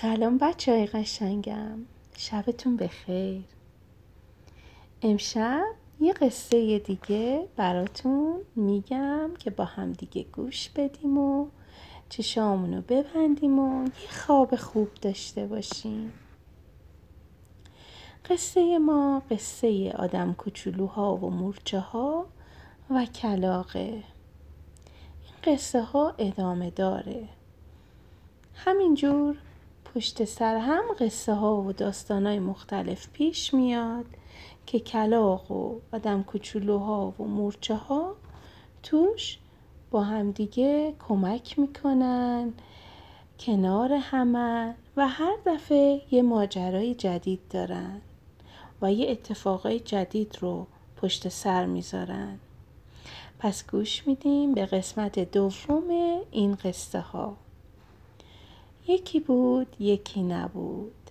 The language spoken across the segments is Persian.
سلام بچه های قشنگم. شبتون بخیر. امشب یه قصه دیگه براتون میگم که با هم دیگه گوش بدیم و چشامونو ببندیم و یه خواب خوب داشته باشیم. قصه ما قصه آدم کوچولوها و مورچه ها و کلاقه این قصه ها ادامه داره. همینجور پشت سر هم قصه ها و داستان های مختلف پیش میاد که کلاق و آدم کوچولوها و مورچه ها توش با همدیگه کمک می‌کنن کنار همه و هر دفعه یه ماجرای جدید دارن و یه اتفاقای جدید رو پشت سر می‌ذارن. پس گوش میدیم به قسمت دوم این قصه ها. یکی بود یکی نبود.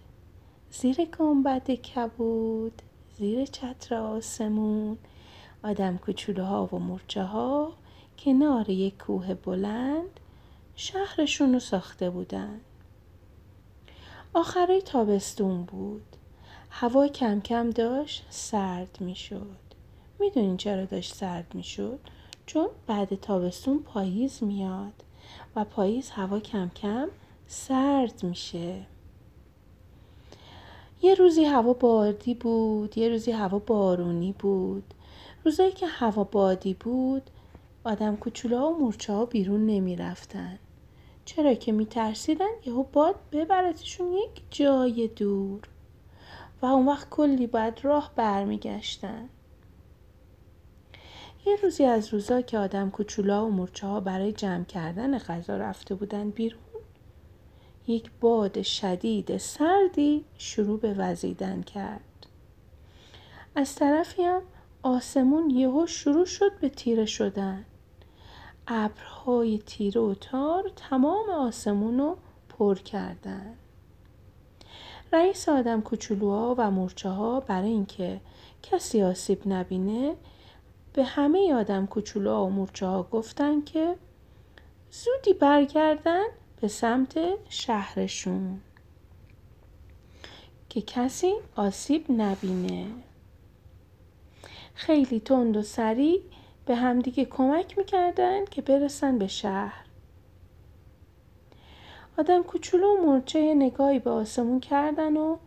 زیر گنبد کبود زیر چتر آسمون. آدم کوچولوها و مرچه ها کنار یک کوه بلند شهرشون رو ساخته بودن. آخرای تابستون بود. هوا کم کم داشت سرد می شد می‌دونین چرا داشت سرد می شد؟ چون بعد تابستون پاییز میاد و پاییز هوا کم کم سرد میشه. یه روزی هوا بادی بود یه روزی هوا بارونی بود. روزایی که هوا بادی بود آدم کوچولا و مورچه ها بیرون نمی رفتن. چرا که می ترسیدن یهو باد ببرتشون یک جای دور و اون وقت کلی باید راه برمیگشتن. یه روزی از روزا که آدم کوچولا و مورچه ها برای جمع کردن غذا رفته بودن بیرون. یک باد شدید سردی شروع به وزیدن کرد. از طرفی هم آسمون یهو شروع شد به تیره شدن. ابرهای تیره و تار تمام آسمون رو پر کردن. رئیس آدم کوچولوها و مورچه ها برای اینکه کسی آسیب نبینه به همه آدم کوچولوها و مورچه ها گفتن که زودی برگردن به سمت شهرشون که کسی آسیب نبینه. خیلی تند و سریع به همدیگه کمک می‌کردن که برسن به شهر. آدم کوچولو و مرچه نگاهی به آسمون کردن و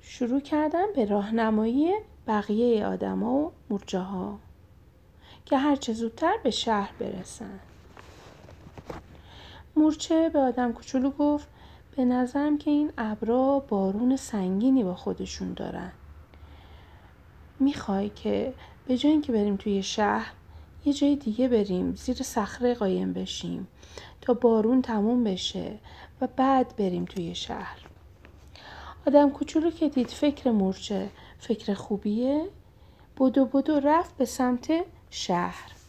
شروع کردن به راهنمایی بقیه آدما و مرچه ها که هرچه زودتر به شهر برسن. مورچه به آدم کوچولو گفت به نظرم که این ابرا بارون سنگینی با خودشون دارن. می‌خوای که به جای اینکه بریم توی شهر یه جای دیگه بریم زیر صخره قایم بشیم تا بارون تموم بشه و بعد بریم توی شهر. آدم کوچولو که دید فکر مورچه فکر خوبیه بدو بدو رفت به سمت شهر.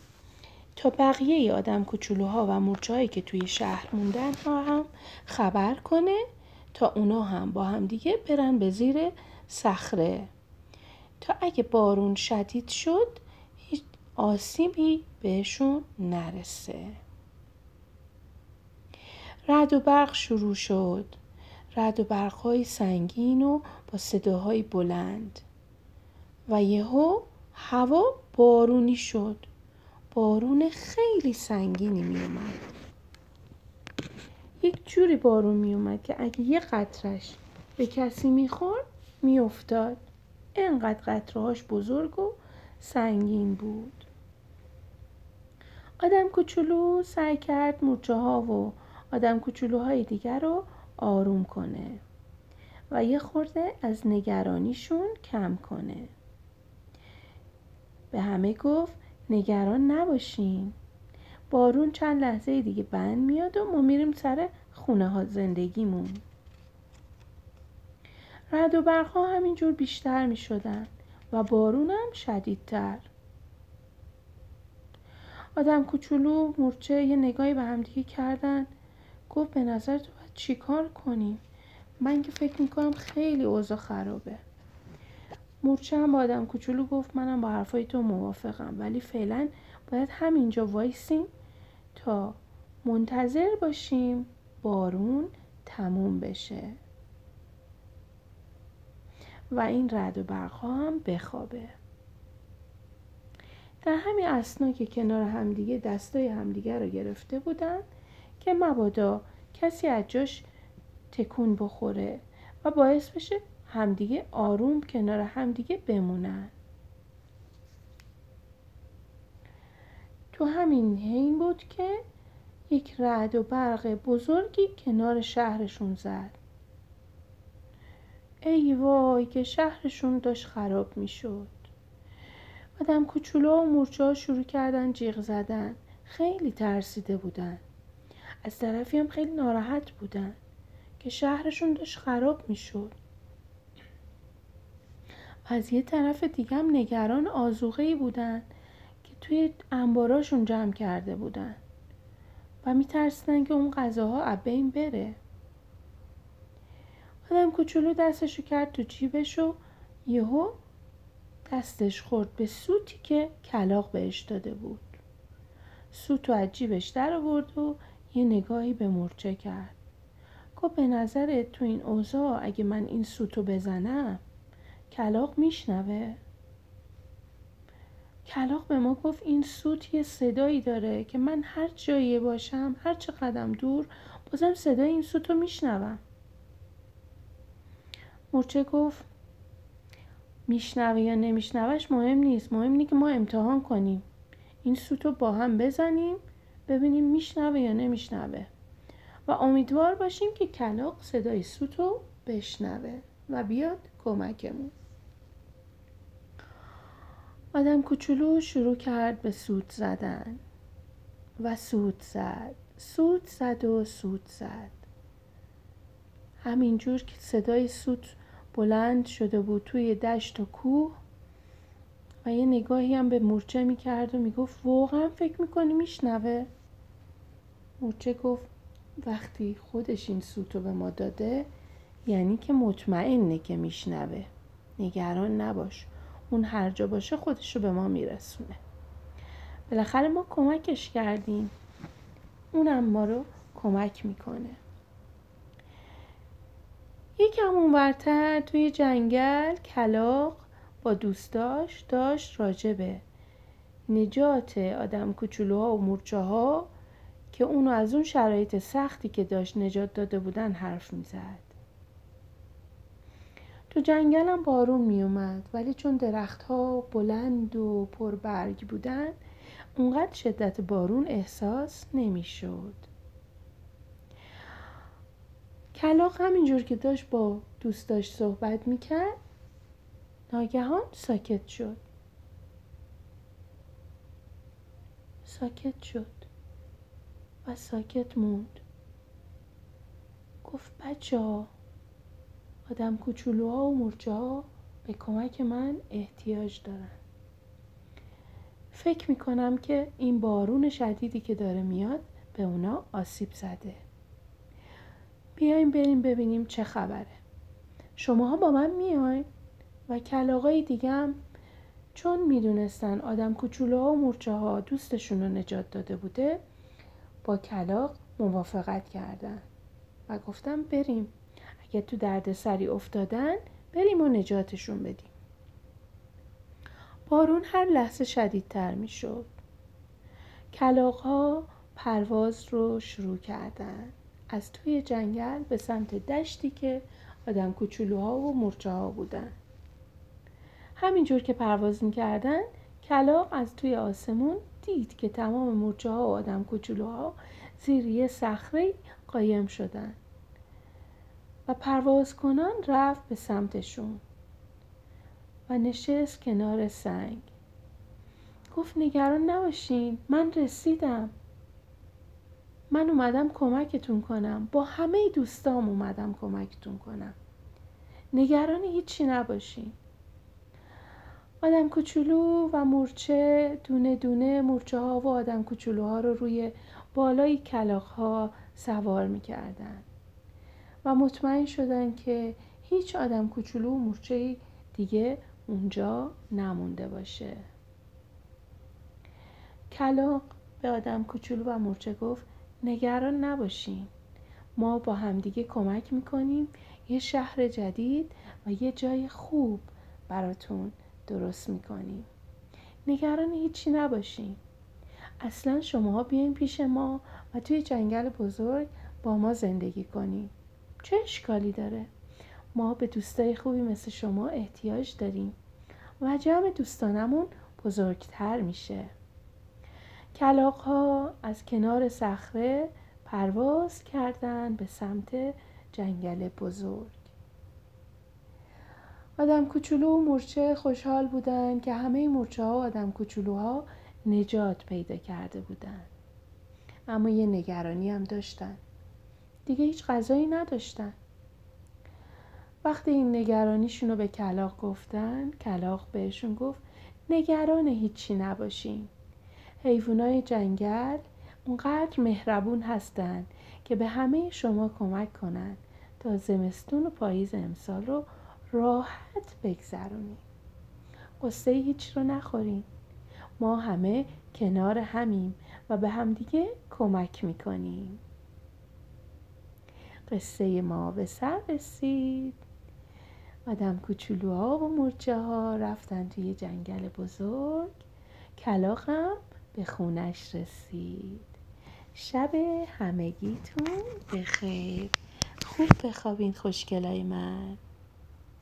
تا بقیه آدم کوچولوها و مورچههایی که توی شهر موندن ها هم خبر کنه تا اونا هم با هم دیگه برن به زیر صخره. تا اگه بارون شدید شد هیچ آسیبی بهشون نرسه. رد و برق شروع شد. رد و برق های سنگین و با صداهای بلند. و یهو هوا بارونی شد. بارون خیلی سنگینی می اومد. یک جوری بارون می اومد که اگه یه قطرش به کسی می‌خورد میافتاد. انقدر قطرهاش بزرگ و سنگین بود. آدم کوچولو سعی کرد مورچه ها و آدم کوچولوهای دیگر رو آروم کنه و یه خورده از نگرانیشون کم کنه. به همه گفت نگران نباشین بارون چند لحظه دیگه بند میاد و ما میریم سر خونه ها زندگیمون. رد و برقها همینجور بیشتر می شدن و بارون هم شدیدتر. آدم کوچولو مورچه یه نگاهی به همدیگه کردن. گفت به نظر تو چیکار کنیم؟ من که فکر می‌کنم خیلی اوضاع خرابه. مورچه هم با آدم کوچولو گفت منم با حرفای تو موافقم. ولی فعلا باید همینجا وایسیم تا منتظر باشیم بارون تموم بشه. و این رد و برقها هم بخوابه. در همین اسنا که کنار همدیگه دستای همدیگه رو گرفته بودن که مبادا کسی از جاش تکون بخوره و باعث بشه همدیگه آروم کنار همدیگه بمونن. تو همین حین بود که یک رعد و برق بزرگی کنار شهرشون زد. ای وای که شهرشون داشت خراب می‌شد. آدم کوچولو و مورچه ها شروع کردن جیغ زدن. خیلی ترسیده بودن. از طرفی هم خیلی ناراحت بودن که شهرشون داشت خراب می‌شد. و از یه طرف دیگه هم نگران آزوغه ای بودن که توی انباراشون جمع کرده بودن و میترسیدن که اون غذاها از بین بره. آدم کوچولو دستشو کرد تو جیبش و یهو دستش خورد به سوتی که کلاق بهش داده بود. سوتو از جیبش در آورد و یه نگاهی به مرچه کرد. گفت به نظرت تو این اوضاع اگه من این سوتو بزنم کلاق میشنوه. کلاق به ما گفت این سوت یه صدایی داره که من هر جایی باشم هر چه قدم دور بازم صدای این سوت رو میشنوم. مورچه گفت میشنوه یا نمیشنوش مهم نیست. مهم اینه که ما امتحان کنیم. این سوت رو با هم بزنیم ببینیم میشنوه یا نمیشنوه. و امیدوار باشیم که کلاق صدای سوت رو بشنوه و بیاد کمکمون. آدم کوچولو شروع کرد به سوت زدن و سوت زد. سوت زد و سوت زد. همینجور که صدای سوت بلند شده بود توی دشت و کوه و یه نگاهی هم به مورچه می‌کرد و می‌گفت واقعا فکر می‌کنی میشنوه؟ مورچه گفت وقتی خودش این سوتو به ما داده یعنی که مطمئنه که میشنوه. نگران نباش. اون هر جا باشه خودشو به ما میرسونه. بالاخره ما کمکش کردیم. اونم ما رو کمک می‌کنه. یکم اونورتر توی جنگل کلاق با دوستاش داشت راجبه. نجات آدم کوچولوها و مورچه ها که اونو از اون شرایط سختی که داشت نجات داده بودن حرف می‌زد. تو جنگلم بارون می اومد ولی چون درختها بلند و پربرگ بودن اونقدر شدت بارون احساس نمی‌شد. کلاق همینجور که داشت با دوستاش صحبت می‌کرد ناگهان ساکت شد ساکت شد و ساکت موند گفت بچه ها آدم کوچولوها و مرچه ها به کمک من احتیاج دارن. فکر می‌کنم که این بارون شدیدی که داره میاد به اونا آسیب زده. بیایم بریم ببینیم چه خبره. شماها با من میاین و کلاقای دیگم چون می‌دونستن آدم کوچولوها و مورچه ها دوستشون رو نجات داده بوده با کلاق موافقت کردن و گفتم بریم. اگه تو درد سری افتادن بریم و نجاتشون بدیم. بارون هر لحظه شدیدتر می شد کلاق پرواز رو شروع کردن. از توی جنگل به سمت دشتی که آدم کوچولوها و مرچه ها بودن. همینجور که پرواز می‌کردن کلاق از توی آسمون دید که تمام مرچه ها و آدم کوچولوها زیر یه صخره قایم شدن. و پرواز کنان رفت به سمتشون و نشست کنار سنگ. گفت نگران نباشین من رسیدم. من اومدم کمکتون کنم. با همه دوستام اومدم کمکتون کنم. نگران هیچی نباشین. آدم کوچولو و مورچه دونه دونه مورچه ها و آدم کوچولوها رو روی بالای کلاخ ها سوار می‌کردن. و مطمئن شدن که هیچ آدم کوچولو و مورچه دیگه اونجا نمونده باشه. کلاق به آدم کوچولو و مورچه گفت نگران نباشین. ما با همدیگه کمک می‌کنیم. یه شهر جدید و یه جای خوب براتون درست می‌کنیم. نگران هیچی نباشین. اصلا شما بیاین پیش ما و توی جنگل بزرگ با ما زندگی کنیم چه اشکالی داره؟ ما به دوستای خوبی مثل شما احتیاج داریم و جمع دوستانمون بزرگتر میشه. کلاق ها از کنار صخره پرواز کردن به سمت جنگل بزرگ. آدم کوچولو و مورچه خوشحال بودن که همه مورچه ها و آدم کوچولوها نجات پیدا کرده بودن. اما یه نگرانی هم داشتن. دیگه هیچ غذایی نداشتن. وقتی این نگرانیشون رو به کلاق گفتن کلاق بهشون گفت نگران هیچی نباشین. حیوانای جنگل اونقدر مهربون هستن که به همه شما کمک کنن تا زمستون و پاییز امسال رو راحت بگذرونیم قصه هیچ رو نخورین. ما همه کنار همیم و به همدیگه کمک می‌کنیم. قصه ما به سر رسید. آدم کوچولوها و مرچه ها رفتن توی جنگل بزرگ. کلاقم به خونش رسید. شب همگیتون بخیر. خوب بخوابین خوشگلای من.